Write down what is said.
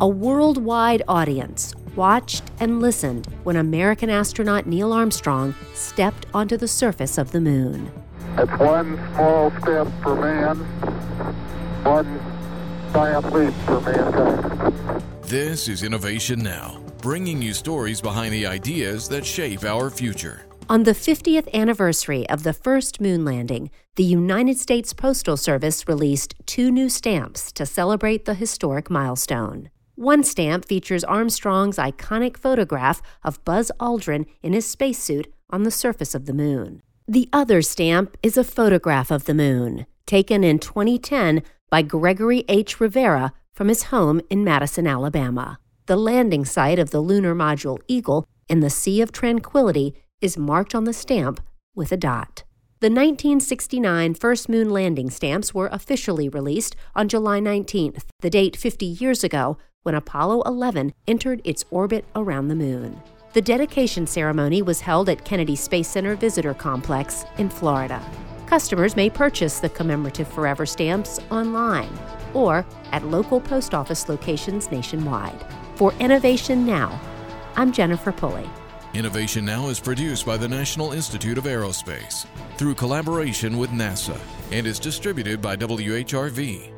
A worldwide audience watched and listened when American astronaut Neil Armstrong stepped onto the surface of the moon. It's one small step for man, one giant leap for mankind. This is Innovation Now, bringing you stories behind the ideas that shape our future. On the 50th anniversary of the first moon landing, the United States Postal Service released two new stamps to celebrate the historic milestone. One stamp features Armstrong's iconic photograph of Buzz Aldrin in his spacesuit on the surface of the moon. The other stamp is a photograph of the moon, taken in 2010 by Gregory H. Revera from his home in Madison, Alabama. The landing site of the lunar module Eagle in the Sea of Tranquility is marked on the stamp with a dot. The 1969 first moon landing stamps were officially released on July 19th, the date 50 years ago when Apollo 11 entered its orbit around the moon. The dedication ceremony was held at Kennedy Space Center Visitor Complex in Florida. Customers may purchase the commemorative Forever stamps online or at local post office locations nationwide. For Innovation Now, I'm Jennifer Pulley. Innovation Now is produced by the National Institute of Aerospace through collaboration with NASA and is distributed by WHRV.